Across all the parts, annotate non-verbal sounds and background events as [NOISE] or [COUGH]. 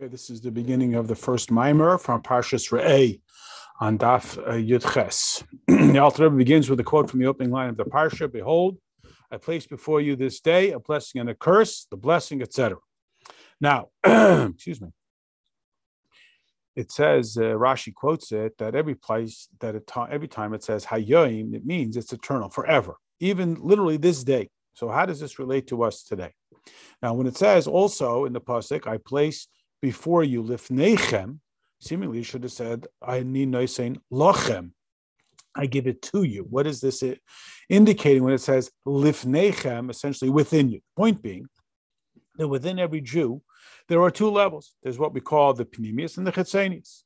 Okay, this is the beginning of the first mimer from Parshas Re'eh on Daf uh, Yudches. [CLEARS THROAT] the Alter Rebbe begins with a quote from the opening line of the Parsha: "Behold, I place before you this day a blessing and a curse, the blessing, etc." Now, [CLEARS THROAT] excuse me. It says uh, Rashi quotes it that every place that it ta- every time it says Hayoim, it means it's eternal, forever, even literally this day. So, how does this relate to us today? Now, when it says also in the pasuk, I place before you lifnechem, seemingly you should have said, I need no saying lochem. I give it to you. What is this indicating when it says lifnechem, essentially within you? Point being that within every Jew, there are two levels. There's what we call the pnimius and the chetzenius.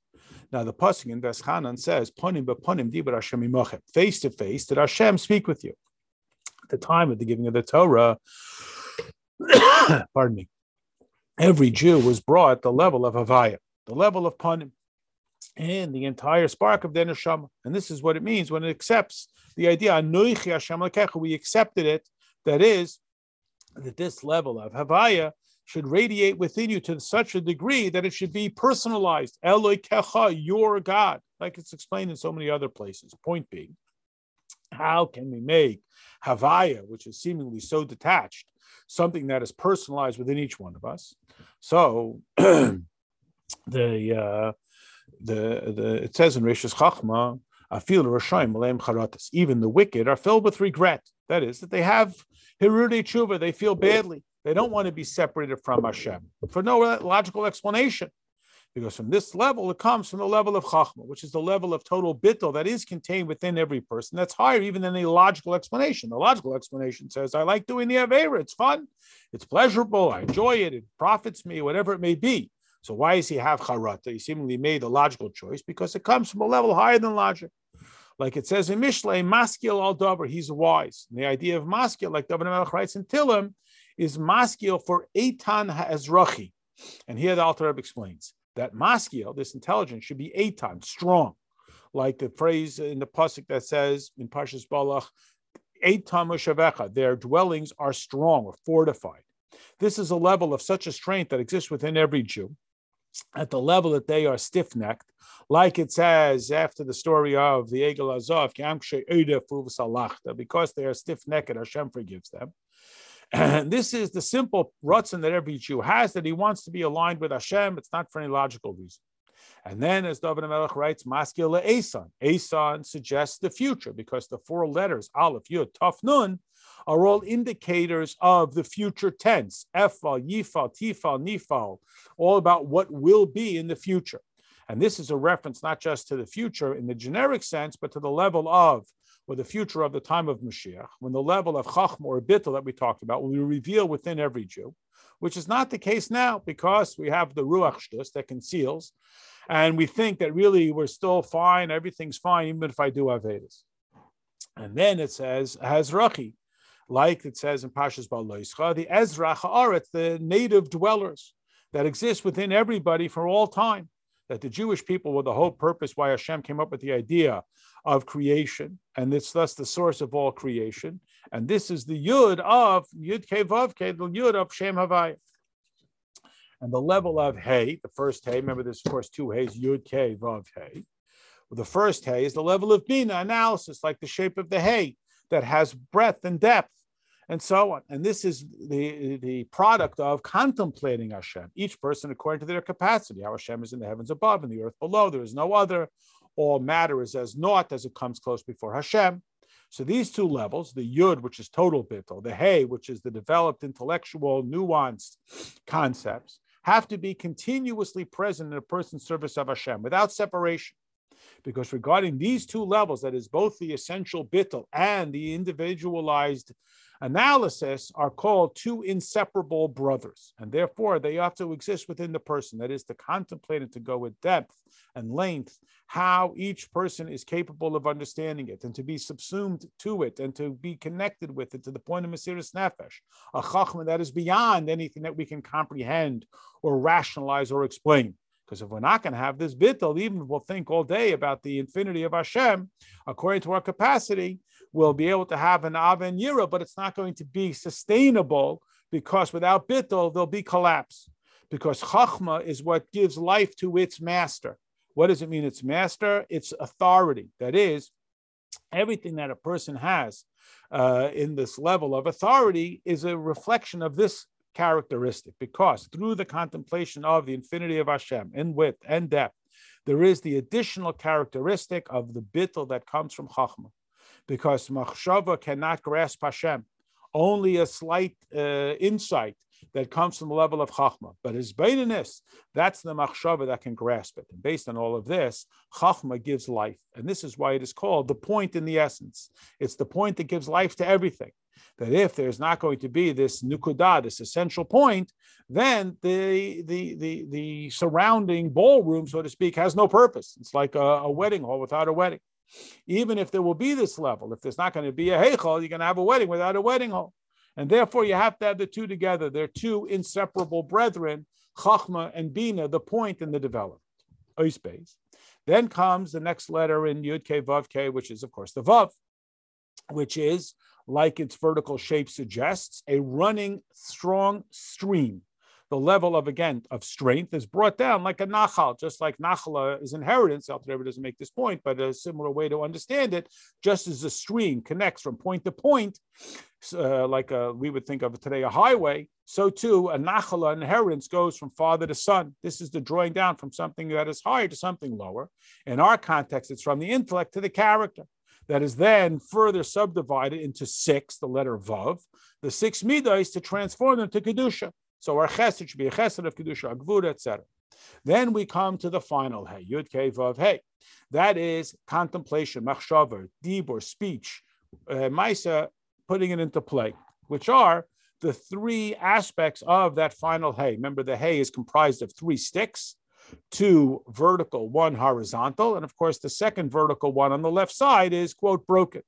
Now the pasuk in Veschanan says, "Ponim beponim dibar Hashem imochem." Face to face, did Hashem speak with you? At the time of the giving of the Torah, [COUGHS] pardon me, every Jew was brought the level of Havaya, the level of Panim, and the entire spark of the. And this is what it means when it accepts the idea, we accepted it, that is, that this level of Havaya should radiate within you to such a degree that it should be personalized. Eloi Kecha, your God, like it's explained in so many other places. Point being, how can we make Havaya, which is seemingly so detached, something that is personalized within each one of us. So [CLEARS THROAT] the uh, the the it says in Rishis Chachma, Afil Aleim Charatas. Even the wicked are filled with regret. That is, that they have Hirudi Tshuva, they feel badly. They don't want to be separated from Hashem for no logical explanation. Because from this level, it comes from the level of Chachma, which is the level of total bittul that is contained within every person. That's higher even than the logical explanation. The logical explanation says, I like doing the Avera. It's fun. It's pleasurable. I enjoy it. It profits me, whatever it may be. So why does he have charata? He seemingly made a logical choice because it comes from a level higher than logic. Like it says in Mishle, maskil al davar, he's wise. And the idea of maskil, like David Melech writes in Tilim, is maskil for Eitan ha'ezrachi. And here the Alter Rebbe explains that maskil, this intelligence, should be eight times strong, like the phrase in the pasuk that says in Pashas Balach, eitan moshavecha, their dwellings are strong or fortified. This is a level of such a strength that exists within every Jew, at the level that they are stiff-necked, like it says after the story of the Egel Azov, because they are stiff-necked, Hashem forgives them. [CLEARS THROAT] This is the simple rutzin that every Jew has that he wants to be aligned with Hashem. It's not for any logical reason. And then, as David Melech writes, Maskil Esan. Esan suggests the future because the four letters, Aleph, Yud, Taf, Nun, are all indicators of the future tense. Efal, Yifal, Tifal, Nifal, all about what will be in the future. And this is a reference not just to the future in the generic sense, but to the level of or the future of the time of Mashiach, when the level of chachma or bittul that we talked about will be revealed within every Jew, which is not the case now because we have the ruach shtus that conceals, and we think that really we're still fine, everything's fine, even if I do avedas. And then it says hazrachi, like it says in Pashas Baloischa, the Ezra Haaretz, the native dwellers that exist within everybody for all time. That the Jewish people were the whole purpose why Hashem came up with the idea of creation, and it's thus the source of all creation. And this is the yud of yud ke vav ke, the yud of Shem Havaya. And the level of hay, the first hay, remember there's of course two hays, yud ke vav hay. Well, the first hay is the level of bina analysis, like the shape of the hay that has breadth and depth and so on. And this is the, the product of contemplating Hashem, each person according to their capacity. How Hashem is in the heavens above and the earth below, there is no other all matter is as naught as it comes close before Hashem. So these two levels, the yud, which is total bittul, the hey, which is the developed intellectual, nuanced concepts, have to be continuously present in a person's service of Hashem without separation. Because regarding these two levels, that is both the essential bittul and the individualized analysis are called two inseparable brothers, and therefore they have to exist within the person. That is to contemplate and to go with depth and length how each person is capable of understanding it and to be subsumed to it and to be connected with it to the point of Mesiris Nefesh, a chachma that is beyond anything that we can comprehend or rationalize or explain. Because if we're not going to have this bittul, even we'll think all day about the infinity of Hashem, according to our capacity, we'll be able to have an Aven Yira, but it's not going to be sustainable because without bittul, there'll be collapse. because Chachma is what gives life to its master. What does it mean, its master? Its authority. That is, everything that a person has uh, in this level of authority is a reflection of this characteristic, because through the contemplation of the infinity of Hashem in width and depth, there is the additional characteristic of the bittel that comes from Chachma, because Machshava cannot grasp Hashem. Only a slight uh, insight that comes from the level of Chachma. But his baininess, that's the machshava that can grasp it. And based on all of this, Chachma gives life. And this is why it is called the point in the essence. It's the point that gives life to everything. That if there's not going to be this nukudah, this essential point, then the, the, the, the surrounding ballroom, so to speak, has no purpose. It's like a, a wedding hall without a wedding. Even if there will be this level, if there's not going to be a heichal, you're going to have a wedding without a wedding hall. And therefore, you have to have the two together. They're two inseparable brethren, Chachma and Bina, the point in the development. Oisbeis. Then comes the next letter in Yud K Vav K, which is, of course, the Vav, which is, like its vertical shape suggests, a running strong stream the level of again of strength is brought down like a nachal, just like nachala is inheritance. Alter Rebbe doesn't make this point, but a similar way to understand it, just as a stream connects from point to point, uh, like a, we would think of today a highway, so too a nachala inheritance goes from father to son. This is the drawing down from something that is higher to something lower. In our context, it's from the intellect to the character that is then further subdivided into six, the letter Vav, the six midas to transform them to Kedusha. So our chesed should be a chesed of kedusha, agvura, etc. Then we come to the final hey, yud kei vav hey. That is contemplation, machshava, deep or speech, uh, maisa, putting it into play, which are the three aspects of that final hay. Remember, the hay is comprised of three sticks, two vertical, one horizontal, and of course, the second vertical one on the left side is quote broken.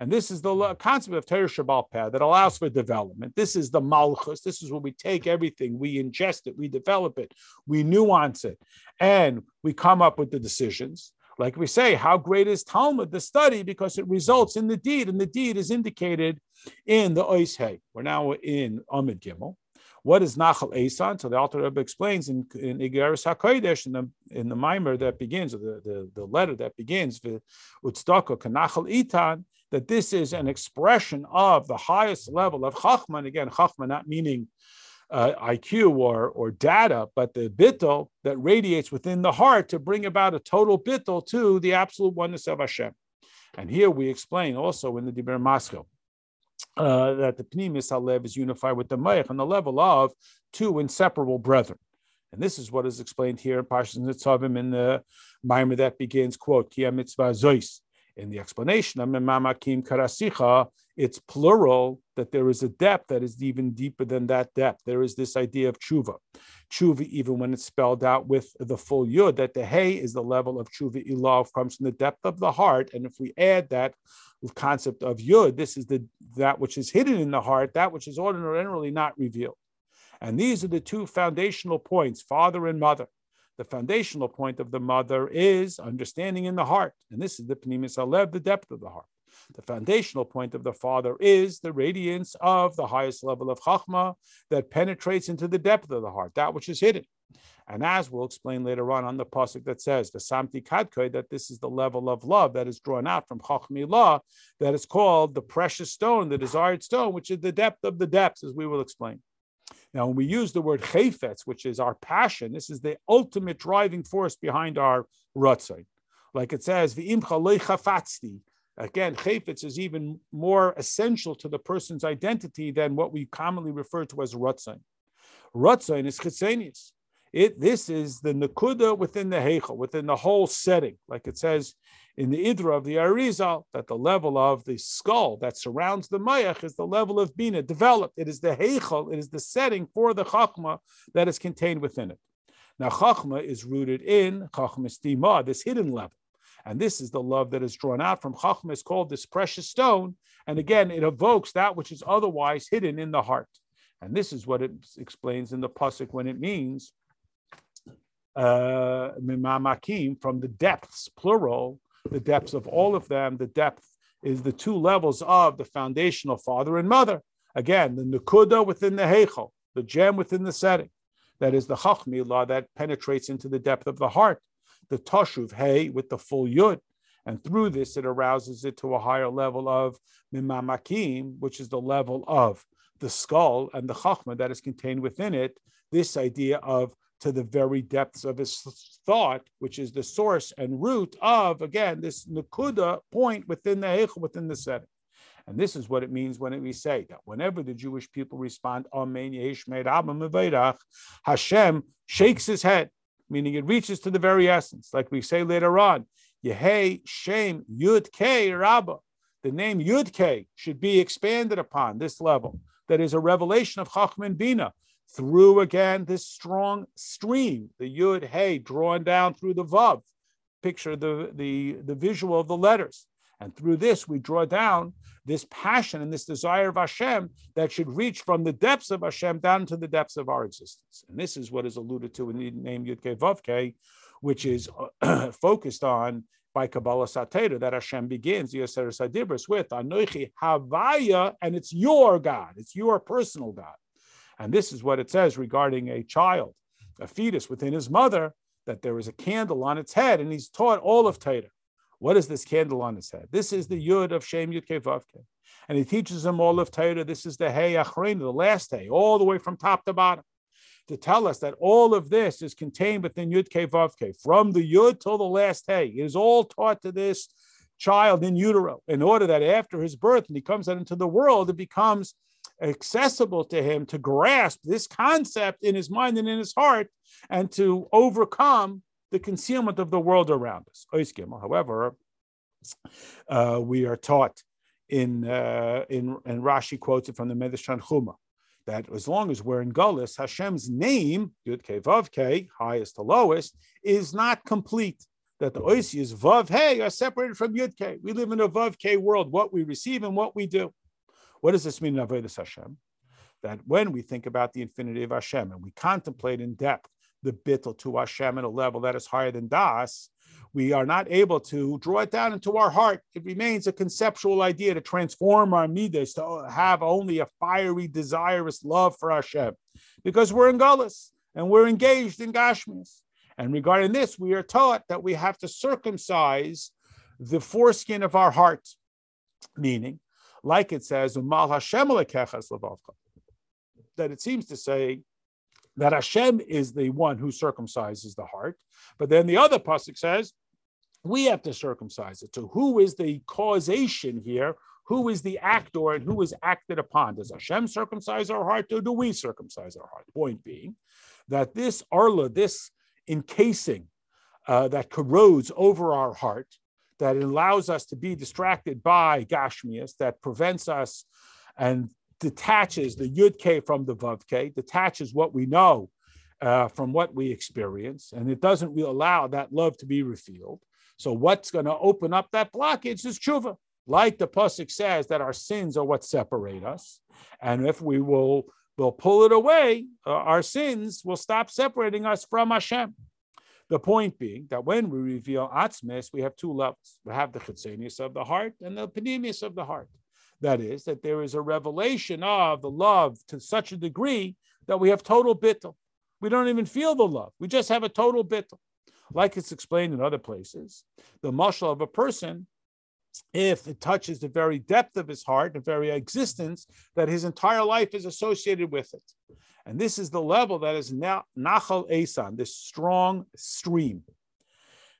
And this is the concept of Torah Shabbal Peh that allows for development. This is the Malchus. This is where we take everything, we ingest it, we develop it, we nuance it, and we come up with the decisions. Like we say, how great is Talmud, the study, because it results in the deed, and the deed is indicated in the Ois Hey. We're now in Amid Gimel. What is Nachal Esan? So the Alter Rebbe explains in, in Igeris HaKodesh, in the, in the mimer that begins, the, the, the letter that begins, Utstako Kanachal Itan, that this is an expression of the highest level of Chachman. Again, Chachman not meaning uh, IQ or, or data, but the bittel that radiates within the heart to bring about a total bittel to the absolute oneness of Hashem. And here we explain also in the Diber Maskil uh, that the Pnimis Halev is unified with the Mayach on the level of two inseparable brethren. And this is what is explained here in Parshas Nitzavim in the Maimer that begins, quote, Kia mitzvah zois, in the explanation of Memakim Karasicha, it's plural, that there is a depth that is even deeper than that depth. There is this idea of tshuva. Tshuva, even when it's spelled out with the full yud, that the hey is the level of tshuva ilav, comes from the depth of the heart. And if we add that concept of yud, this is the that which is hidden in the heart, that which is ordinarily not revealed. And these are the two foundational points, father and mother the foundational point of the mother is understanding in the heart. And this is the Pnimis Alev, the depth of the heart. The foundational point of the father is the radiance of the highest level of Chachma that penetrates into the depth of the heart, that which is hidden. And as we'll explain later on on the pasuk that says the Samti Kadkoi, that this is the level of love that is drawn out from Chachmi law, that is called the precious stone, the desired stone, which is the depth of the depths, as we will explain. Now, when we use the word chayfetz, which is our passion, this is the ultimate driving force behind our ratzon. Like it says, v'imcha chafatzti. Again, chayfetz is even more essential to the person's identity than what we commonly refer to as ratzon. Ratzon is chitzenius. It, this is the nakuda within the heichel, within the whole setting. Like it says in the Idra of the Arizal that the level of the skull that surrounds the Mayach is the level of Bina developed. It is the Heichel, it is the setting for the Chachma that is contained within it. Now, Chachma is rooted in Chachma Stima, this hidden level. And this is the love that is drawn out from Chachma, is called this precious stone. And again, it evokes that which is otherwise hidden in the heart. And this is what it explains in the Pasuk when it means uh, from the depths, plural, the depths of all of them. The depth is the two levels of the foundational father and mother. Again, the nukuda within the heichel, the gem within the setting. that is the Chachmilah that penetrates into the depth of the heart, the Toshuv Hey with the full Yud. And through this, it arouses it to a higher level of Mimamakim, which is the level of the skull and the Chachma that is contained within it. This idea of to the very depths of his thought, which is the source and root of, again, this Nakuda point within the Heichel, within the setting. And this is what it means when we say that whenever the Jewish people respond, Amen, Mivairach, Hashem shakes his head, meaning it reaches to the very essence. Like we say later on, Yehei Shem Yud K Rabba. The name Yud K should be expanded upon this level. That is a revelation of Chachman Bina through again this strong stream, the Yud Hey drawn down through the Vav. Picture the, the, the visual of the letters. And through this, we draw down this passion and this desire of Hashem that should reach from the depths of Hashem down to the depths of our existence. And this is what is alluded to in the name Yud Ke Vav Ke, which is [CLEARS THROAT] focused on by Kabbalah Satera that Hashem begins Yoser Sadibris with Anoichi Havaya, and it's your God, it's your personal God. And this is what it says regarding a child, a fetus within his mother, that there is a candle on its head, and he's taught all of Torah. What is this candle on his head? This is the Yud of Shem Yud Kevavke. And he teaches him all of Torah. This is the Hey Achrein, the last Hey, all the way from top to bottom, to tell us that all of this is contained within Yud Kevavke, from the Yud till the last Hey. It is all taught to this child in utero, in order that after his birth, and he comes out into the world, it becomes accessible to him to grasp this concept in his mind and in his heart and to overcome the concealment of the world around us. However, uh, we are taught in, uh, in, and Rashi quotes it from the Medrash Tanchuma that as long as we're in Gullus, Hashem's name, Yud Ke Vav Ke, highest to lowest, is not complete. That the Oisias Vav He are separated from Yud Ke. We live in a Vav Ke world, what we receive and what we do. What does this mean in Avodah Hashem? That when we think about the infinity of Hashem and we contemplate in depth the bittel to Hashem at a level that is higher than Das, we are not able to draw it down into our heart. It remains a conceptual idea to transform our midas, to have only a fiery, desirous love for Hashem, because we're in Gullus and we're engaged in Gashmis. And regarding this, we are taught that we have to circumcise the foreskin of our heart, meaning like it says, Umal Hashem that it seems to say that Hashem is the one who circumcises the heart. But then the other pasuk says, we have to circumcise it. So who is the causation here? Who is the actor and who is acted upon? Does Hashem circumcise our heart or do we circumcise our heart? Point being that this arla, this encasing uh, that corrodes over our heart, that allows us to be distracted by Gashmias, that prevents us and detaches the Yud from the Vav detaches what we know uh, from what we experience, and it doesn't really allow that love to be revealed. So, what's going to open up that blockage is tshuva. Like the pasuk says, that our sins are what separate us, and if we will will pull it away, uh, our sins will stop separating us from Hashem. The point being that when we reveal Atzmis, we have two levels. We have the chitzenius of the heart and the panemius of the heart. That is, that there is a revelation of the love to such a degree that we have total bittel. We don't even feel the love. We just have a total bittel. Like it's explained in other places, the muscle of a person, if it touches the very depth of his heart, the very existence, that his entire life is associated with it. And this is the level that is now Nachal Esan, this strong stream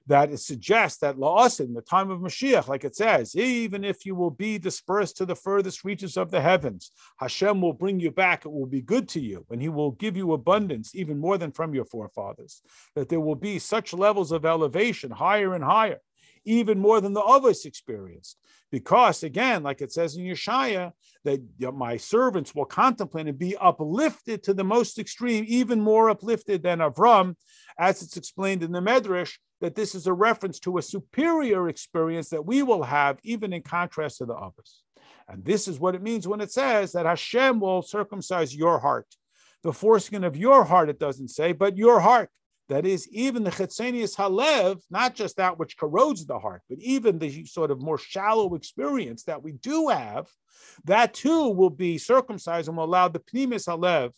that it suggests that La'as in the time of Mashiach, like it says, even if you will be dispersed to the furthest reaches of the heavens, Hashem will bring you back. It will be good to you, and He will give you abundance, even more than from your forefathers. That there will be such levels of elevation, higher and higher, even more than the others experienced. Because again, like it says in Yeshaya, that my servants will contemplate and be uplifted to the most extreme, even more uplifted than Avram, as it's explained in the Medrash, that this is a reference to a superior experience that we will have, even in contrast to the others. And this is what it means when it says that Hashem will circumcise your heart. The foreskin of your heart, it doesn't say, but your heart. That is, even the chetzenius halev, not just that which corrodes the heart, but even the sort of more shallow experience that we do have, that too will be circumcised and will allow the pnimis halev,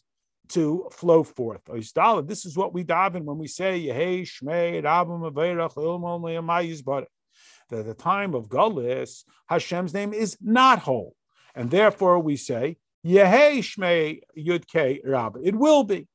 to flow forth. This is what we daven when we say Yehei Shmei Averach That at the time of Gullus, Hashem's name is not whole, and therefore we say Yehei Shmei Yud Rabbi. It will be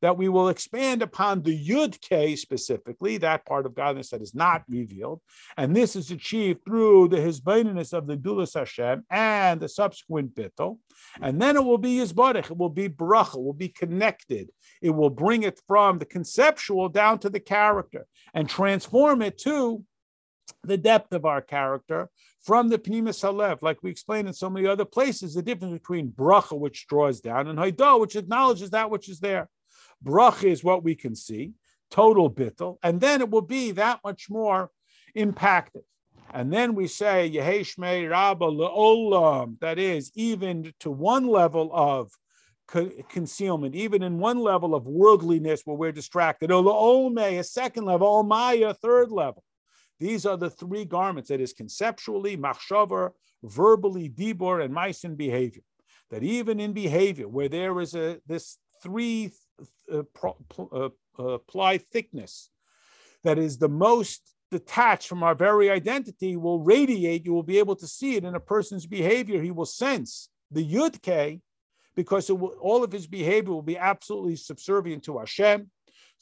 that we will expand upon the Yud K specifically, that part of godliness that is not revealed. And this is achieved through the Hizbaininess of the Dulas Hashem and the subsequent Bittel. And then it will be Yizbarech, it will be Barach, it will be connected. It will bring it from the conceptual down to the character and transform it to the depth of our character from the Pnimis Halev, like we explained in so many other places, the difference between bracha, which draws down, and haidah, which acknowledges that which is there. Bracha is what we can see, total bittel, and then it will be that much more impacted. And then we say Yeheshmei Rabba Le'olam, that is, even to one level of concealment, even in one level of worldliness where we're distracted. Oh, Olme, a second level, Olmaya, a third level. These are the three garments that is conceptually, machshavar, verbally, dibor, and meisin behavior. That even in behavior, where there is a this three uh, uh, uh, ply thickness that is the most detached from our very identity will radiate. You will be able to see it in a person's behavior. He will sense the Yud K because will, all of his behavior will be absolutely subservient to Hashem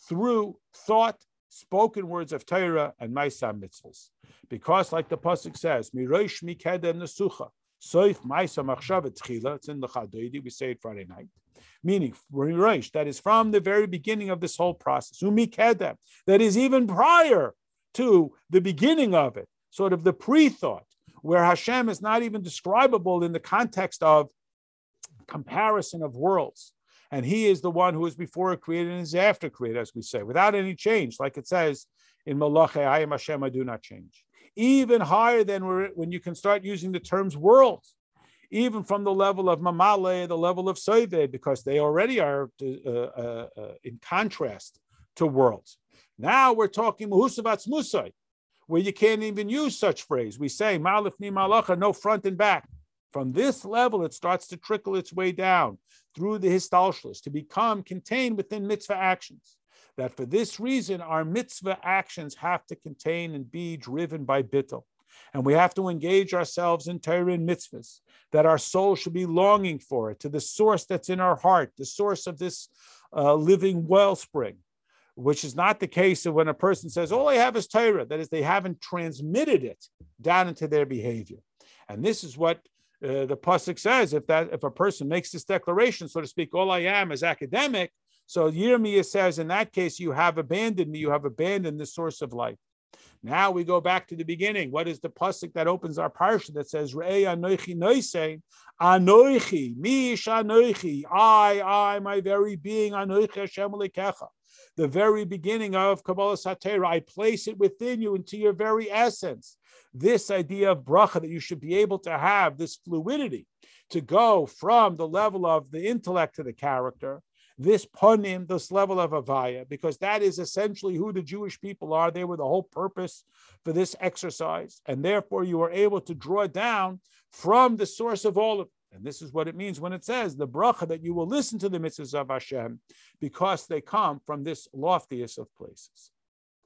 through thought, spoken words of Torah, and Maisa mitzvahs. Because, like the Pasuk says, Mirosh Mikedem Nesucha, Soif Maisa Machshavet Tchila, it's in the Chadoidi, we say it Friday night meaning that is from the very beginning of this whole process, umikeda, that is even prior to the beginning of it, sort of the pre-thought, where Hashem is not even describable in the context of comparison of worlds. And he is the one who is before created and is after created, as we say, without any change, like it says in Malachi, I am Hashem, I do not change. Even higher than when you can start using the terms worlds even from the level of Mamale, the level of Soive, because they already are uh, uh, uh, in contrast to worlds. Now we're talking Muhusavatz Musai, where you can't even use such phrase. We say Malif ni malacha, no front and back. From this level, it starts to trickle its way down through the histalshlus to become contained within mitzvah actions. That for this reason, our mitzvah actions have to contain and be driven by bittel. And we have to engage ourselves in Torah and mitzvahs, that our soul should be longing for it, to the source that's in our heart, the source of this uh, living wellspring, which is not the case of when a person says, All I have is Torah. That is, they haven't transmitted it down into their behavior. And this is what uh, the Pasuk says if that if a person makes this declaration, so to speak, all I am is academic. So Yirmiyah says, in that case, you have abandoned me, you have abandoned the source of life. Now we go back to the beginning. What is the pasuk that opens our parsha that says Re'ei anoichi noise anoichi mish anoichi I I my very being anoichi Hashem lekecha. The very beginning of Kabbalah Satera, I place it within you into your very essence. This idea of bracha that you should be able to have this fluidity to go from the level of the intellect to the character, this ponim, this level of avaya, because that is essentially who the Jewish people are. They were the whole purpose for this exercise. And therefore, you are able to draw down from the source of all of it. And this is what it means when it says the bracha that you will listen to the mitzvahs of Hashem because they come from this loftiest of places.